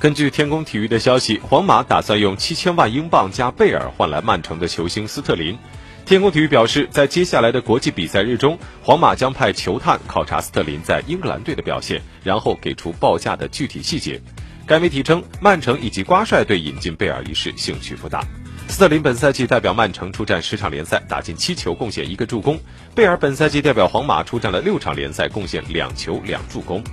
根据天空体育的消息，皇马打算用七千万英镑加贝尔换来曼城的球星斯特林。天空体育表示，在接下来的国际比赛日中，皇马将派球探考察斯特林在英格兰队的表现，然后给出报价的具体细节。该媒体称，曼城以及瓜帅对引进贝尔一事兴趣不大。斯特林本赛季代表曼城出战十场联赛，打进七球，贡献一个助攻；贝尔本赛季代表皇马出战了六场联赛，贡献两球两助攻。